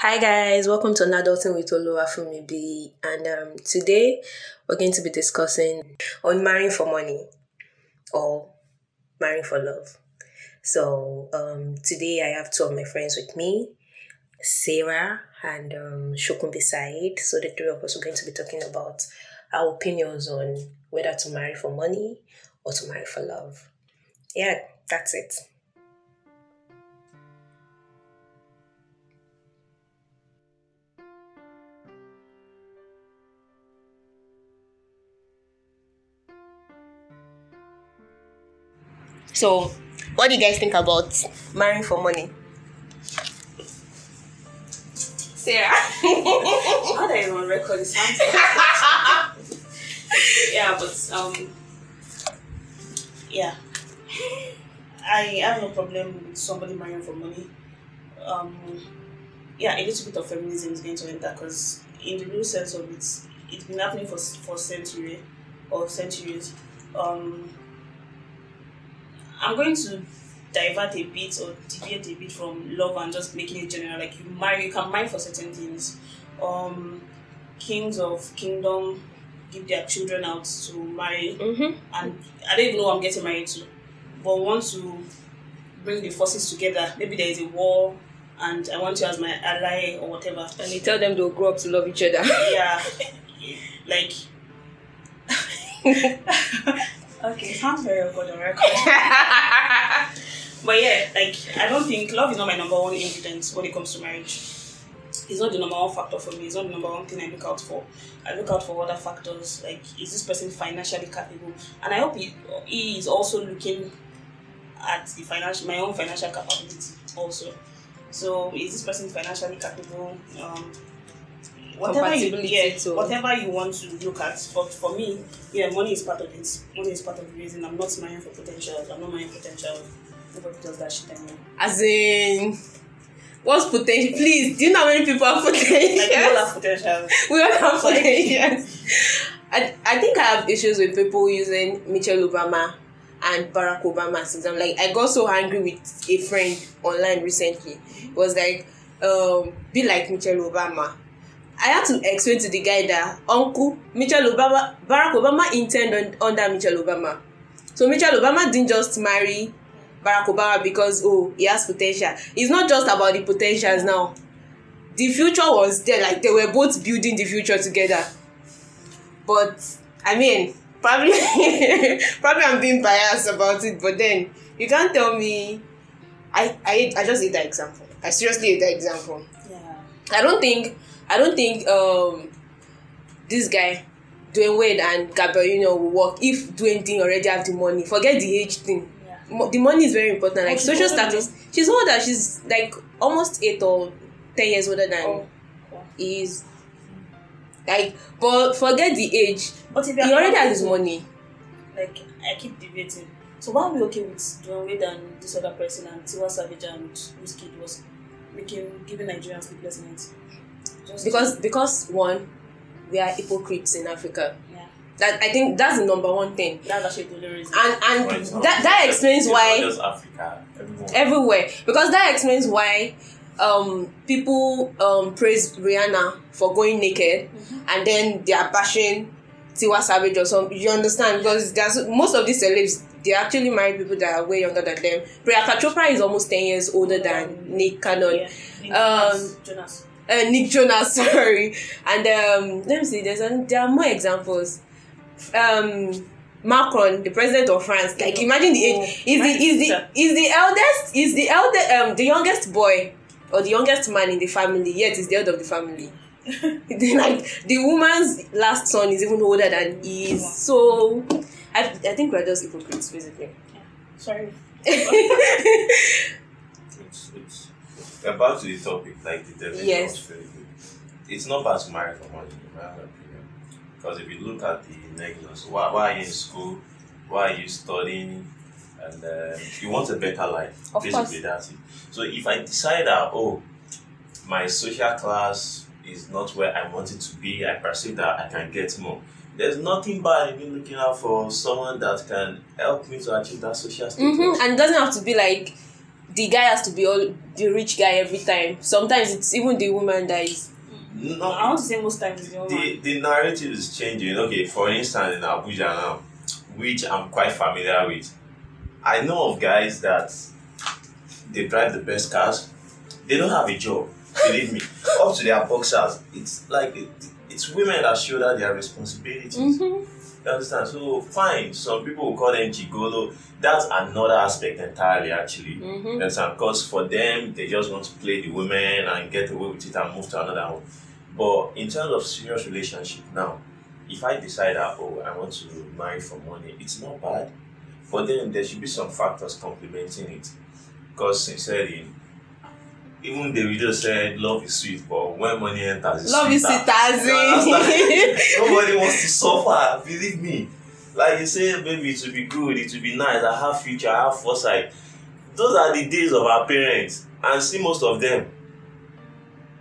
Hi guys, welcome to Adulting with Oluwafumi B. And um, today we're going to be discussing on marrying for money or marrying for love. So um, today I have two of my friends with me, Sarah and um, Shokumbi Saeed. So the three of us are going to be talking about our opinions on whether to marry for money or to marry for love. Yeah, that's it. So, what do you guys think about marrying for money? Sarah. How do I on record this answer? yeah, but um, yeah, I have no problem with somebody marrying for money. Um, yeah, a little bit of feminism is going to enter because, in the real sense of it, it's been happening for for century or centuries. Um, I'm going to divert a bit or deviate a bit from love and just making it general. Like you marry, you can marry for certain things. Um, kings of kingdom give their children out to marry, Mm-hmm. and I don't even know who I'm getting married to, but want to bring the forces together. Maybe there is a war, and I want you as my ally or whatever. And you tell them they'll grow up to love each other. Yeah, like. sounds very awkward on record. But yeah, like I don't think love is not my number one ingredient when it comes to marriage. It's not the number one factor for me. It's not the number one thing I look out for. I look out for other factors like is this person financially capable, and I hope he, he is also looking at the financial my own financial capability also. So is this person financially capable? Um, whatever you yeah, too. whatever you want to look at. But for me, yeah, money is part of it. Money is part of the reason I'm not marrying for potential. I'm not marrying potential. Nobody does that shit anymore. As in, what's potential? Please, do you know how many people have potential? Like people potential? have potential. we all have potential. I, I think I have issues with people using Michelle Obama and Barack Obama since I'm like I got so angry with a friend online recently. It was like, um, be like Michelle Obama. I had to explain to the guy that Uncle Michelle Obama, Barack Obama interned on, under Michelle Obama. So Michelle Obama didn't just marry Barack Obama because oh he has potential. It's not just about the potentials now. The future was there, like they were both building the future together. But I mean, probably probably I'm being biased about it, but then you can't tell me I I I just hate that example. I seriously hate that example. Yeah. I don't think I don't think um this guy Dwyane Wade and Gabrielle Union will work if Dwyane didn't already have the money. Forget the age thing. Yeah. The money is very important. Like Oh, social older than status. She's older. She's like almost eight or ten years older than Oh. he is. Like, but forget the age. But if He already has his money. like I keep debating. So why are we okay with Dwyane Wade and this other person and Tiwa Savage and Wizkid was making giving Nigerians sleepless nights? Just Because because one, we are hypocrites in Africa. yeah, That I think that's the number one thing. that's actually the only reason. And and Well, that that explains it's why Not just Africa, everyone. everywhere because that explains why um people um praise Rihanna for going naked and then they are bashing Tiwa Savage or some you understand because there's most of these celebs they actually marry people that are way younger than them. Priyanka Chopra is almost ten years older than Nick Cannon. yeah, Um, Jonas, Jonas. Uh, Nick Jonas, sorry. And um, let me see, there's an, there are more examples. Um, Macron, the president of France, like imagine the Oh, age. Is the is the is the eldest is the elder um the youngest boy or the youngest man in the family? Yet is the head of the family. The- like the woman's last son is even older than he is. So I I think we're just hypocrites basically. Sorry. It's, it's, we're to the topic, like the definition Yes. very good. It's not bad to marry for money, in my opinion. Because if you look at the negatives, why, why are you in school? Why are you studying? And uh, you want a better life. Of Basically, that's it. So if I decide that, oh, my social class is not where I want it to be, I perceive that I can get more. There's nothing bad in me looking out for someone that can help me to achieve that social status. hmm And it doesn't have to be like the guy has to be all the rich guy every time. Sometimes it's even the woman that is. No, I want to say most times the woman. the, the narrative is changing. Okay, for instance, in Abuja now, which I'm quite familiar with, I know of guys that they drive the best cars. They don't have a job. Believe me, up to their boxers. It's like it, it's women that shoulder their responsibilities. Mm-hmm. You understand? So fine. Some people will call them gigolo. That's another aspect entirely, actually. Mm-hmm. You understand? Because for them, they just want to play the women and get away with it and move to another one. But in terms of serious relationship now, if I decide that oh I want to marry for money, it's not bad. But then there should be some factors complementing it. Because sincerely, even the video said love is sweet, but when money enters, it's Love is sweeter. sweet as You. Nobody wants to suffer, believe me. Like you say, baby, it will be good, it will be nice, I have future, I have foresight. Those are the days of our parents, and see most of them.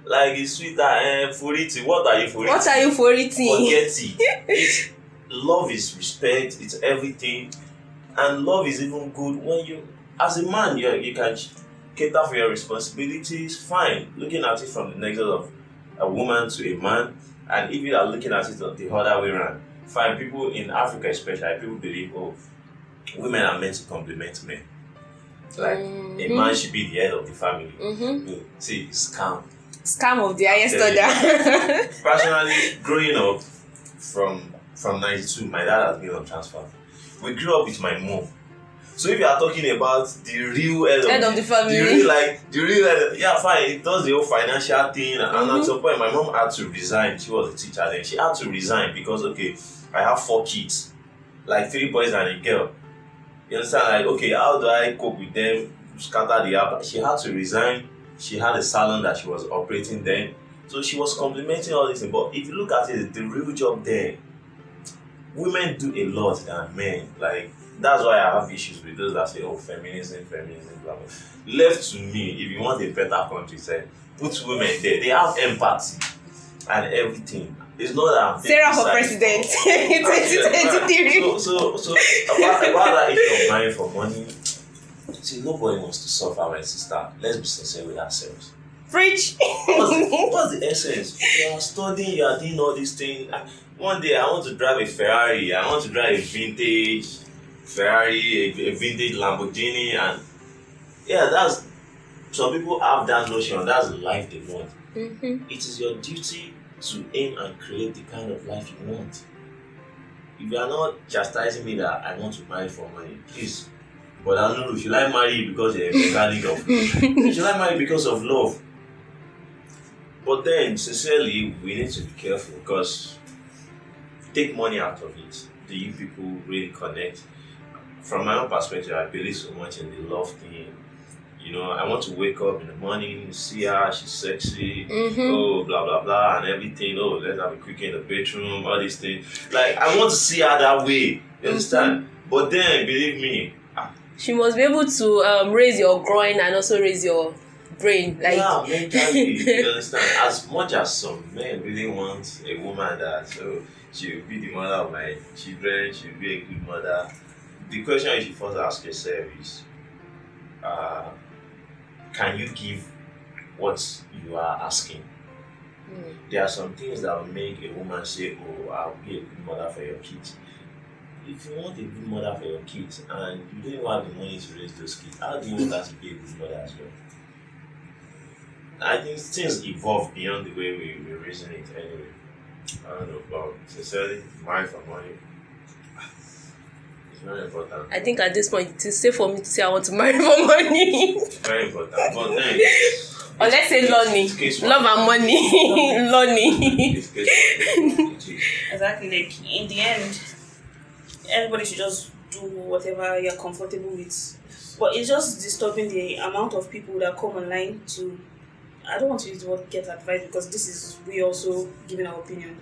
Like it's sweeter, eh, for it, what are you for What are you for eating? Forget it. It's, love is respect, it's everything. And love is even good when you, as a man, you, you can cater for your responsibilities, fine. Looking at it from the nexus of a woman to a man, and if you are looking at it the other way around, fine. People in Africa, especially, people believe, oh, women are meant to complement men. Like, a Mhm. man should be the head of the family. Mm-hmm. No, see, scam. Scam of the highest order. Personally, growing up from from '92, my dad has been on transfer. We grew up with my mom. So if you are talking about the real head of, Head of the family. the real like the real head, yeah, fine. It does the whole financial thing, and Mhm. at some point, my mom had to resign. She was a teacher then. She had to resign because okay, I have four kids, like three boys and a girl. You understand? Like okay, how do I cope with them? Scatter the app. She had to resign. She had a salon that she was operating then. So she was complementing all this thing. But if you look at it, the real job there, women do a lot than men. Like that's why I have issues with those that say, "Oh, feminism, feminism, blah blah." Left to me, if you want a better country, say put women there. They have empathy and everything. It's not that Sarah for president. So, 2023. so, so about, about that issue of marrying for money, see, nobody wants to suffer, my sister. Let's be sincere with ourselves. Preach. What's the, what's the essence? You are studying, you are doing all these things. One day I want to drive a Ferrari, I want to drive a vintage Ferrari, a, a vintage Lamborghini, and yeah, that's some people have that notion, that's the life they want. Mhm. It is your duty to aim and create the kind of life you want. If you are not chastising me that I want to marry for money, please. But I don't know, should I marry you because you're a mechanic of should I marry because of love? But then, sincerely, we need to be careful because take money out of it. Do you people really connect? From my own perspective, I believe so much in the love thing. You know, I want to wake up in the morning, see her, she's sexy, Mhm. oh, blah, blah, blah, and everything. Oh, let's have a quickie in the bedroom, all these things. Like, I want to see her that way. You understand? But then, believe me, She must be able to um, raise your groin and also raise your brain. Like, yeah, mentally, you understand? As much as some men really want a woman that so she will be the mother of my children, she will be a good mother. The question you should first ask yourself is, uh, can you give what you are asking? Mm. There are some things that will make a woman say, "Oh, I'll be a good mother for your kids." If you want a good mother for your kids and you don't even have the money to raise those kids, how do you want to be a good mother as well? I think things evolve beyond the way we, we reason it anyway. I don't know, but sincerely, marry for money. It's very important. I think at this point, it is safe for me to say I want to marry for money. Very important. But then, or let's say lonely. it's case Love and money. lonely. It's case it is. Exactly. Like in the end, everybody should just do whatever you're comfortable with. But it's just disturbing the amount of people that come online to. I don't want to use the word get advice because this is we also giving our opinion.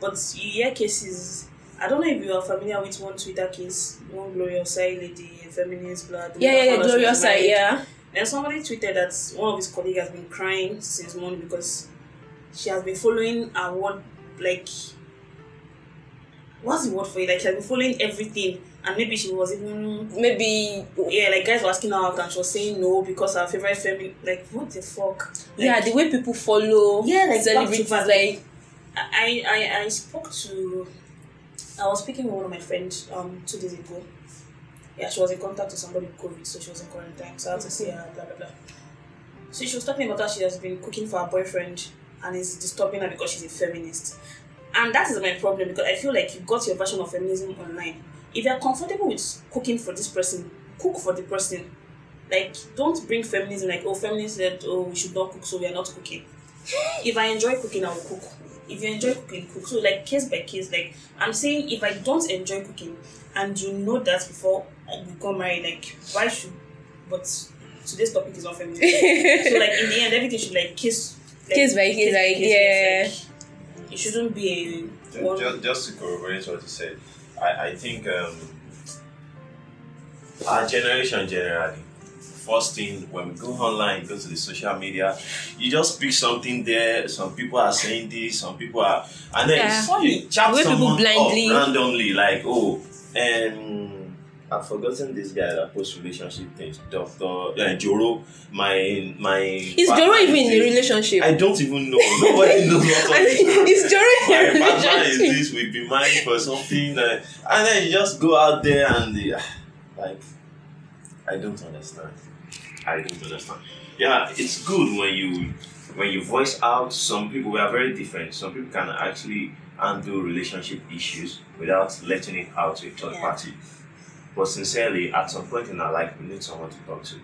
But you hear cases. I don't know if you are familiar with one Twitter case, one Gloria Osai lady, a feminist, blah. the Yeah, yeah, yeah. found out she Gloria Osai, yeah. Then somebody tweeted that one of his colleagues has been crying since morning because she has been following a word like what's the word for it? Like she has been following everything and maybe she was even maybe yeah, like guys were asking her out and she was saying no because her favorite family. Like what the fuck? Like, yeah, the way people follow Yeah, like, celebrities, back to back. like I, I I spoke to I was speaking with one of my friends um two days ago. Yeah, she was in contact with somebody with COVID, so she was in quarantine. So I had to see her, blah blah blah. So she was talking about how she has been cooking for her boyfriend and it's disturbing her because she's a feminist. And that is my problem because I feel like you got your version of feminism online. If you're comfortable with cooking for this person, cook for the person. Like, don't bring feminism like, oh, feminists said, oh, we should not cook, so we are not cooking. if I enjoy cooking, I will cook. If you enjoy cooking, cook. So, like, case by case, like, I'm saying if I don't enjoy cooking and you know that before I become married, like, why should, but today's topic is not feminism. so, like, in the end, everything should, like, case, like, Case by case, like, yeah. like, it shouldn't be a one. Just, just to corroborate what you said, I, I think um, our generation generally, first thing when we go online, go to the social media, you just pick something there. Some people are saying this, some people are, and then Yeah. you chat people someone blindly- up randomly, like oh, um, I've forgotten this guy that posts relationship things, Doctor uh, Joro. My my. is Joro even in a relationship? I don't even know. Nobody knows what I mean, is Joro my in a partner is this, we've been married for something, uh, and then you just go out there and uh, like, I don't understand. I don't understand. Yeah, it's good when you when you voice out. Some people we are very different. Some people can actually handle relationship issues without letting it out to a third Yeah. party. But sincerely, at some point in our life, we need someone to talk to.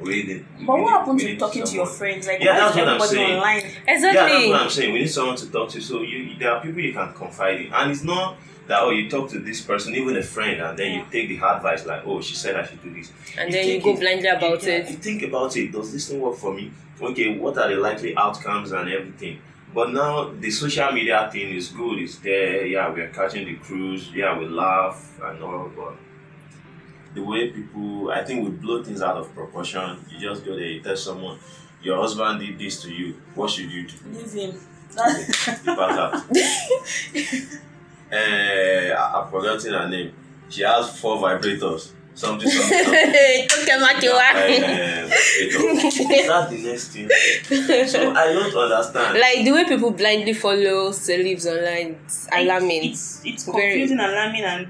We need, we But need- what happens we to need talking to your friends? Like, Yeah, that's what I'm everybody saying. online? yeah, that's Exactly. what I'm saying. We need someone to talk to. So you, you- there are people you can confide in, and it's not that oh you talk to this person, even a friend, and then you take the advice like oh she said I should do this, and then you go it- blindly about yeah, it. You think about it. Does this thing work for me? Okay, what are the likely outcomes and everything? But now the social media thing is good. It's there. Yeah, we are catching the cruise. Yeah, we laugh and all, but the way people, I think we blow things out of proportion. You just go there, you tell someone, your husband did this to you. What should you do? Leave him. You pass out. I- I've forgotten her name. She has four vibrators. Something, something, something. Okay, Matiwa. Eh, vibrator. Is that the next thing? So I don't understand. Like the way people blindly follow celebs online, it's alarming. It's it's Very- confusing, alarming, and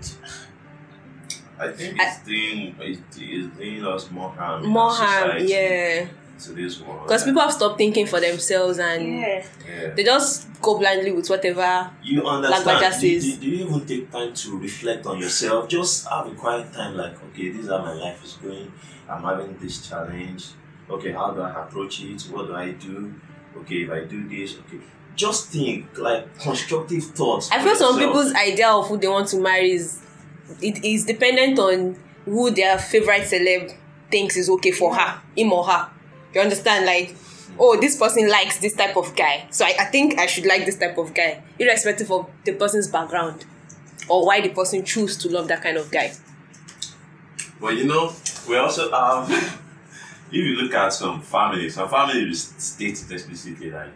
I think it's doing it is doing us more harm. More harm, society, yeah. To this world. Because people have stopped thinking for themselves and yeah. Yeah. they just go blindly with whatever. You Lagbaja understand? Do, says. do, do you even take time to reflect on yourself? Just have a quiet time, like, okay, this is how my life is going. I'm having this challenge. Okay, how do I approach it? What do I do? Okay, if I do this, okay. Just think, like, constructive thoughts. I feel some yourself. people's idea of who they want to marry is it is dependent on who their favorite celeb thinks is okay for her, him or her. You understand? Like, oh, this person likes this type of guy, so I, I think I should like this type of guy, irrespective of the person's background or why the person choose to love that kind of guy. Well, you know, we also have, if you look at some families, some families state it explicitly like,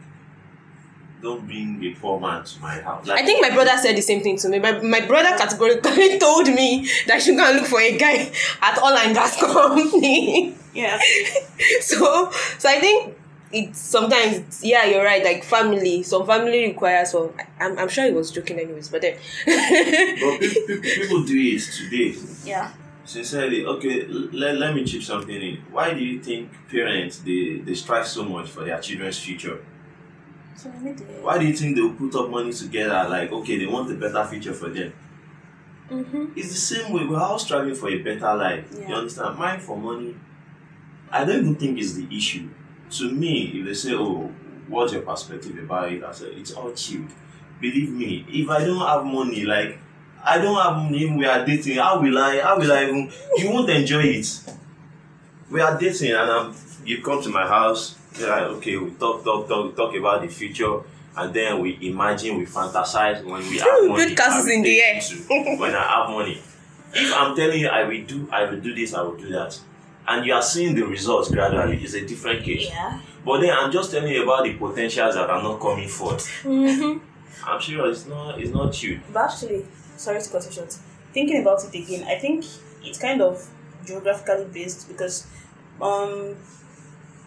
don't bring a poor man to my house. Like, I think my brother said the same thing to me. My, my brother categorically told me that I should go and look for a guy at oil and gas company. Yeah. so so I think it's sometimes yeah you're right like family some family requires some I'm, I'm sure he was joking anyways but then But pe- pe- people do it today. Yeah. Sincerely, okay, let, let me chip something in. Why do you think parents they, they strive so much for their children's future? So let me do Why do you think they'll put up money together like okay they want a better future for them? mm-hmm. It's the same way we're all striving for a better life. You understand? Mine for money, I don't even think is the issue. To me, if they say, "Oh, what's your perspective about it?" I say, "It's all chilled." Believe me, if I don't have money, like I don't have money, we are dating. How will I? How will I even? You won't enjoy it. We are dating, and um, you come to my house. Yeah, okay, we talk, talk, talk, talk about the future, and then we imagine, we fantasize when we have Put money. castles I will in the air. when I have money. If I'm telling you I will do, I will do this, I will do that, and you are seeing the results gradually, it's a different case. Yeah. But then I'm just telling you about the potentials that are not coming forth. Mm-hmm. I'm sure it's not, it's not you. But actually, sorry to cut you short. thinking about it again, I think it's kind of geographically based because um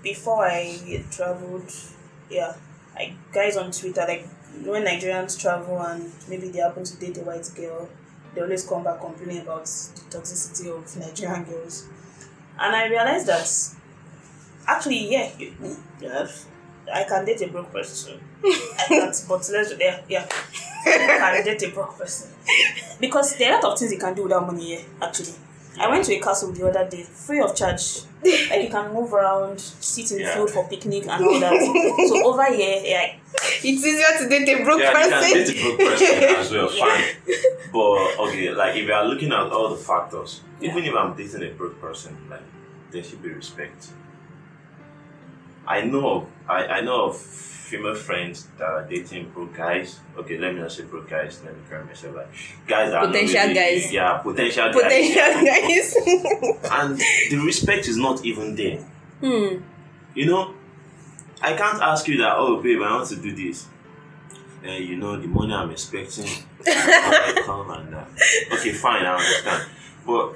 before I traveled, yeah, I guys on Twitter like when Nigerians travel and maybe they happen to date a white girl, they always come back complaining about the toxicity of Nigerian girls. And I realized that actually, yeah, you, know, I can date a broke person. I can't, but let's yeah, yeah. I can date a broke person. Because there are a lot of things you can do without money here, actually. I went to a castle the other day, free of charge. Like you can move around, sit in the Yeah. field for picnic and all that. so over here, yeah, It's easier to date a broke yeah, you can person. date a broke person as well, Yeah. fine. But okay, like if you are looking at all the factors, Yeah. even if I'm dating a broke person, like there should be respect. I know of I, I know of female friends that are dating broke guys. Okay, let me not say broke guys, let me correct myself like guys that are Potential really- guys. Yeah, potential, guys. Potential guys. guys. And the respect is not even there. hmm. You know, I can't ask you that, oh, babe, I want to do this. Uh, you know, the money I'm expecting. Come and that. Okay, fine, I understand. But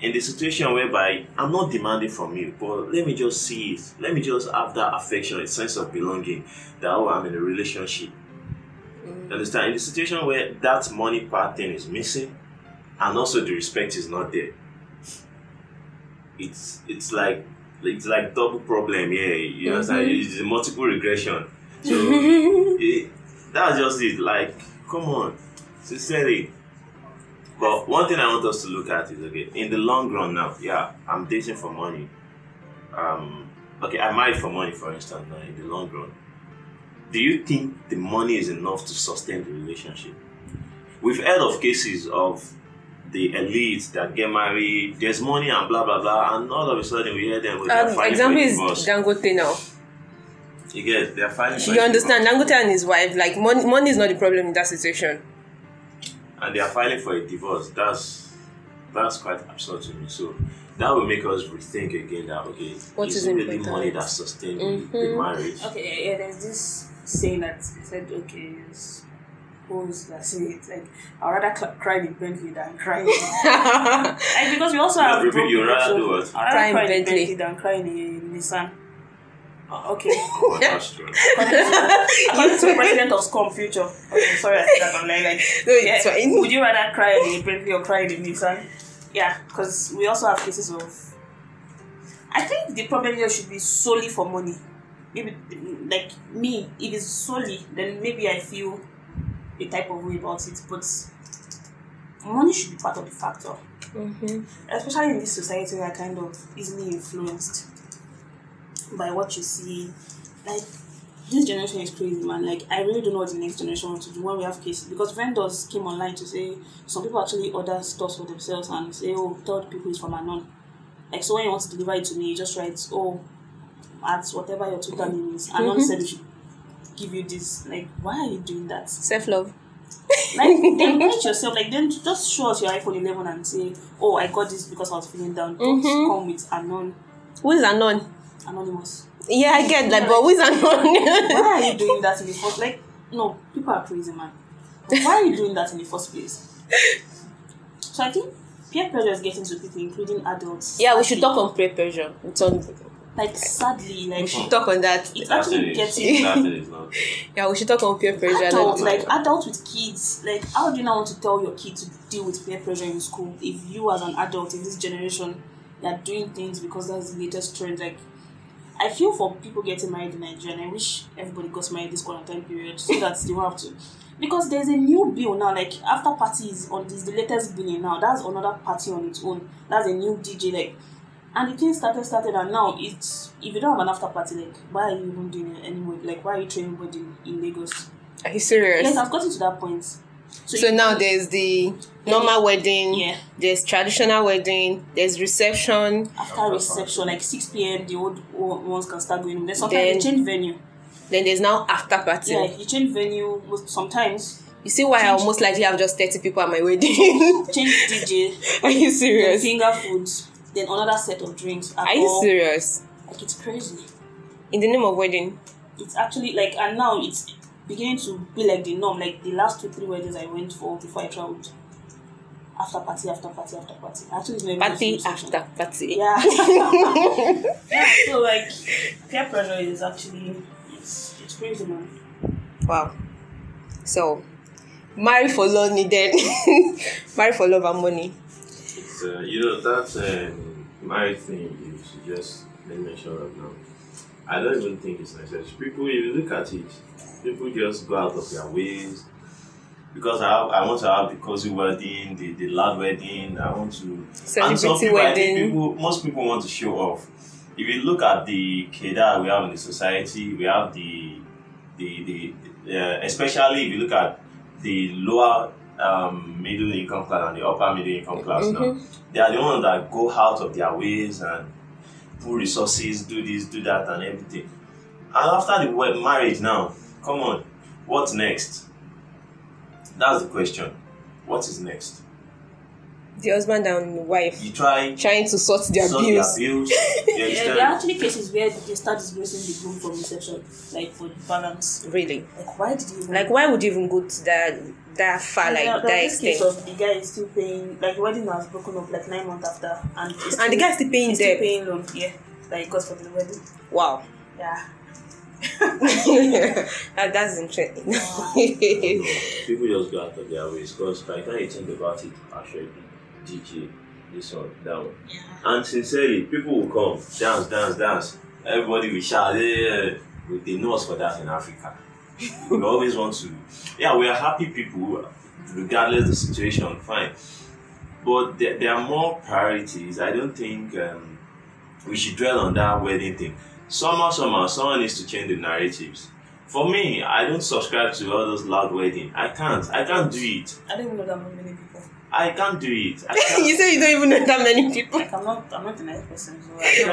in the situation whereby I'm not demanding from you, but let me just see it. Let me just have that affection, a sense of belonging, that, oh, I'm in a relationship. You Understand? In the situation where that money part thing is missing, and also the respect is not there, it's it's like it's like double problem. Yeah, you understand? Mhm. It's a multiple regression. So it, that's just it. Like, come on, sincerely. But one thing I want us to look at is okay. In the long run, now, yeah, I'm dating for money. Um, okay, I married for money, for instance. Now, in the long run, do you think the money is enough to sustain the relationship? We've heard of cases of the elites that get married. There's money and blah blah blah, and all of a sudden we hear them. Um, example is. Dangote now. You get they're fighting. You understand? Dangote and his wife, like money, money is not the problem in that situation. And they are filing for a divorce. That's that's quite absurd to me. So that will make us rethink again that okay, What is is it really money that sustains the- the mm-hmm. marriage? Okay, yeah, yeah, there's this saying that said, okay, it's who's that say it like I'd rather cl- cry in Bentley than cry. in-" and because we also No, have repeat, broke you'd people, rather do what? I'd rather Cry in cry in Bentley. Bentley than cry in a Nissan. Ah, Okay. oh, that's true. According to, president of Scum Future. Okay, sorry, I said that online. Like, No, it's yeah, fine. Would you rather cry in a Bentley or cry in a Nissan? Yeah, because we also have cases of. I think the problem here should be solely for money. Maybe, like me, if it's solely, then maybe I feel a type of way about it. But money should be part of the factor, Mhm. especially in this society where I kind of easily influenced by what you see. Like this generation is crazy, man. Like I really don't know what the next generation wants to do when we have cases because vendors came online to say some people actually order stuff for themselves and say, oh, third people is from anon. Like so when you want to deliver it to me, you just write, oh, at whatever your Twitter name is. Anon said we should give you this. Like why are you doing that? Self love. Like then write yourself. Like then just show us your iPhone 11 and say, oh, I got this because I was feeling down. Don't Mhm. come with anon Who is Anon? Anonymous. Yeah, I get that, but who is Anon? why are you doing that in the first like no people are crazy man but why are you doing that in the first place so i think peer pressure is getting to people including adults yeah, we should sadly. talk on peer pressure. It's on, like sadly like we should talk on that. it's That actually is, getting that thing is not. Yeah, we should talk on peer pressure. adults like adults with kids like how do you now want to tell your kid to deal with peer pressure in school if you as an adult in this generation you are doing things because that's the latest trend like I feel for people getting married in Nigeria, and I wish everybody got married this quarantine period so that they won't have to. Because there's a new bill now, like after parties on this, the latest billing now, that's another party on its own. That's a new DJ, like, and the thing started, started, and now it's if you don't have an after party, like, why are you even doing it anymore? Like, why are you training body in, in Lagos? Are you serious? Yes, I've gotten to that point. So, So you- now there's the normal wedding, Yeah. there's traditional wedding, there's reception, after reception, like 6 p.m., the old ones can start going. Then sometimes Then- they change venue. then there's now after party. Yeah, you change venue. most- Sometimes You see why I Change- almost likely have just 30 people at my wedding? change DJ. Are you serious? then serious? finger foods, then another set of drinks. Are you alcohol. serious? Like it's crazy. In the name of wedding? It's actually like, and now it's beginning to be like the norm. Like the last two, three weddings I went for before I traveled. after party after party after party. Actually, it's not even Party a solution. after party. Yeah. yeah. So like, peer pressure is actually it's it's crazy, man. Wow. So, marry for love needed. marry for love and money. It's, uh, you know, that um, marriage thing you suggest made mention of now. I don't even think it's necessary. People, if you look at it, people just go out of their ways. Because I, have, I want to have the cozy wedding, the, the loud wedding, I want to. Celebrity people, I think wedding. people, most people want to show off. If you look at the Keda we have in the society, we have the, the, the uh, especially if you look at the lower um, middle income class and the upper middle income class now, Mhm. they are the ones that go out of their ways and resources, do this, do that, and everything. And after the marriage now, come on, what's next? That's the question. What is next? The husband and wife You try trying to sort their sort bills. their bills. You Yeah, there are actually cases where they start disgracing the groom from reception, like for the balance. Really. Like, why did you Like, why would you even go to that that far, like there, that there was this case of the guy is still paying, like the wedding was broken up like nine months after, and he's And the still- guy's still paying he's still debt. paying loan. Yeah, like he got for the wedding. Wow. Yeah. that, that's interesting. People just go out of their ways because by the time you think about it, actually, DJ, this one, that one. And sincerely, eh, people will come, dance, dance, dance. Everybody will shout, yeah, yeah, yeah. They know us for that in Africa. we always want to, yeah, we are happy people, regardless the situation, fine. But there, there are more priorities. I don't think um, we should dwell on that wedding thing. Somehow, somehow, someone needs to change the narratives. For me, I don't subscribe to all those loud wedding. I can't. I can't do it. I don't even know that many people. I can't do it. I can't. you say you don't even know that many people. Like I'm not, I'm not a nice person. So I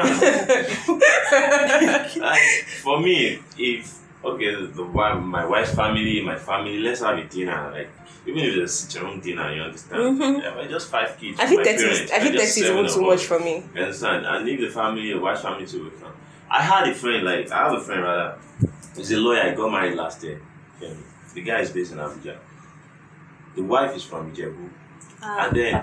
don't like, for me, if okay, the wife, my wife's family, my family, let's have a dinner. Like even if it's a sit around dinner, you understand? Mhm. Yeah, we're just five kids. I think my that is I think we're that just is even too much for me. You understand? And if the family, the wife's family too will come. I had a friend, like I have a friend rather. He's a lawyer. I got married last year. The guy is based in Abuja. The wife is from Ijebu. Ah, And then-.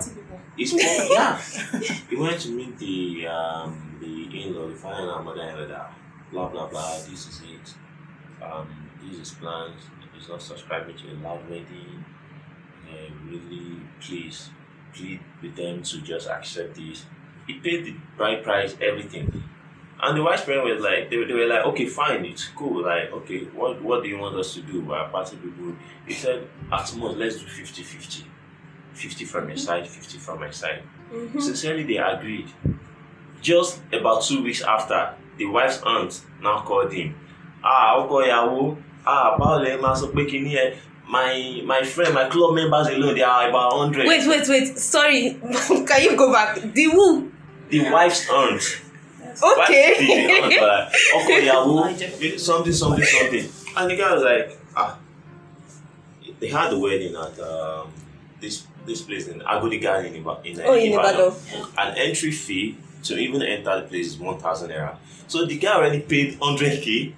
He's from yeah. He went to meet the um the in-law, the father and mother-in-law. Blah blah blah. This is it. Um, this is plans. He's not subscribing to a loud wedding. And really, please plead with them to just accept this. He paid the bride price, everything. And the wife's parents was like, they, they were like, okay, fine, it's cool. Like, okay, what what do you want us to do? We're party people. He said, at most, let's do 50 50. 50 from your side, 50 from my side. Sincerely, they agreed. Just about two weeks after, the wife's aunt now called him. Ah, ọkọ ìyàwó, ah, báwo lẹ máa sọ pé kí ni ẹ? My my friend, my club members alone, they are about 100. Wait, wait, wait. Sorry. Can you go back? The who? The wife's aunt. Okay. Ọkọ ìyàwó, I something, something, something. And the guy was like, ah. They had the wedding at um, this this place in Agodi Garden in, Iba- in, oh, in Ibadan. Ibadan. An entry fee to even enter the place is 1,000 naira. So the guy already paid 100k.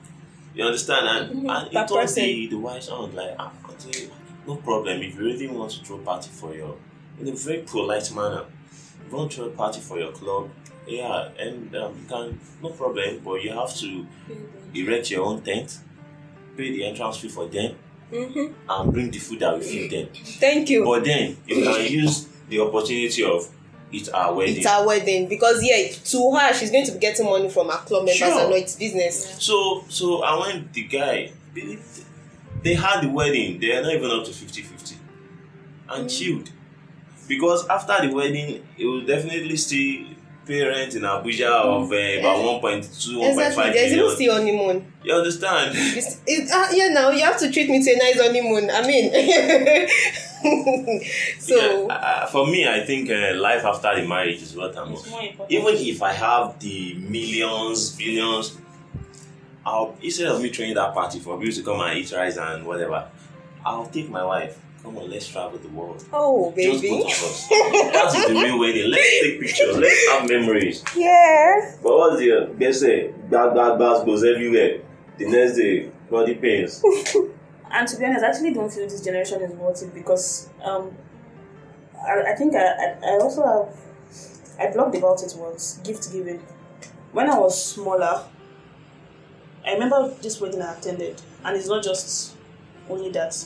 You understand? And, and he Per told person. the, the wife's aunt, like, ah, auntie, no problem. If you really want to throw party for your, in a very polite manner, you want to throw a party for your club, yeah, and um, you can, no problem, but you have to erect your own tent, pay the entrance fee for them, Mm-hmm. and bring the food that we feed them. Thank you. But then you can use the opportunity of it's our wedding. it's our wedding because yeah, to her she's going to be getting money from her club members Sure. and not it's business. So so I went the guy they, they had the wedding, they are not even up to 50-50 and chilled. Because after the wedding, it will definitely still pay rent in Abuja of uh, about 1.2, 1.5 Exactly. There's even million. still honeymoon. You understand? It's, it, uh, yeah, now you have to treat me to a nice honeymoon. I mean, so Yeah, uh, for me, I think uh, life after the marriage is what I'm more important. even if I have the millions, billions, I'll instead of me throwing that party for people to come and eat rice and whatever, I'll take my wife. Come on, let's travel the world. oh Just baby, both of us. That is the real wedding. Let's take pictures. Let's have memories. yeah. But what's the guess bad bad bad goes everywhere. The next day, body pains. And to be honest, I actually don't feel this generation is worth it because um, I, I think I, I, I also have I blogged about it once, gift giving. When I was smaller, I remember this wedding I attended, and it's not just only that.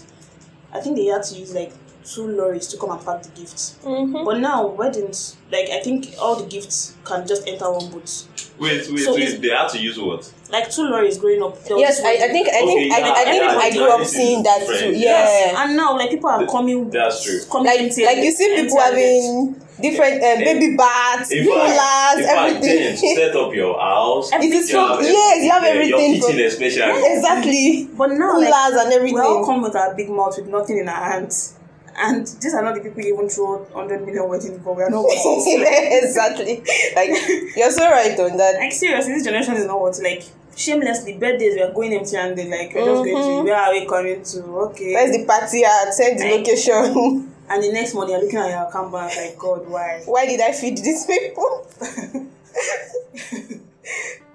I think they had to use like two lorries to come and pack the gifts. Mm-hmm. But now weddings, like I think all the gifts can just enter one boot. Wait, wait, So wait. They had to use what? Like two lorries growing up. Yes, I, I think I Okay, think I, yeah, I think yeah, I grew up seeing that different. too. Yes. Yeah. And now, like people are coming. That's true. coming Like like you see people having different uh, baby baths, coolers, everything. set up your house. It is have yes, you have everything Your kitchen, especially. exactly But now, coolers like, and we all everything. come with our big mouth with nothing in our hands. And these are not the people you even throw 100 million wedding for. We are not worth it. exactly. Like you're so right on that. Like, seriously, this generation is not what, like, shamelessly, birthdays, we are going empty handed. Like, we're just going to, mm-hmm. where are we coming to? Okay. Where's the party at? Send the Like- location. and the next morning, you're looking at your account balance, like, God, why? Why did I feed these people?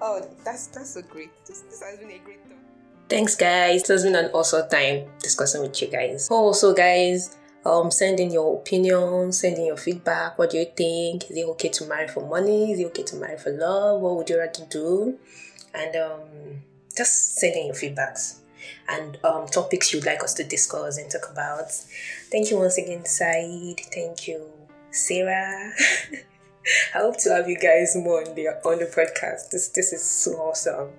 oh, that's that's so great. This, this has been a great talk. Thanks, guys. It has been an awesome time discussing with you guys. Also, guys, um, send in your opinions, send in your feedback. What do you think? Is it okay to marry for money? Is it okay to marry for love? What would you rather do? And um, just send in your feedbacks and um, topics you'd like us to discuss and talk about. Thank you once again, Saeed. Thank you, Sarah. I hope to have you guys more on the on the podcast. This this is so awesome.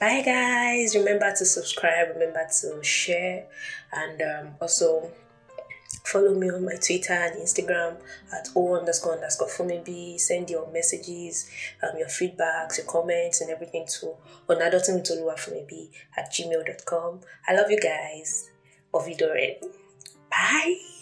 Bye guys. Remember to subscribe, remember to share, and um, also follow me on my Twitter and Instagram at o underscore underscore fumibi. Send your messages, um, your feedbacks, your comments, and everything to onadotunmitoluwafumibi at gmail.com. I love you guys. Ovidoren. Bye.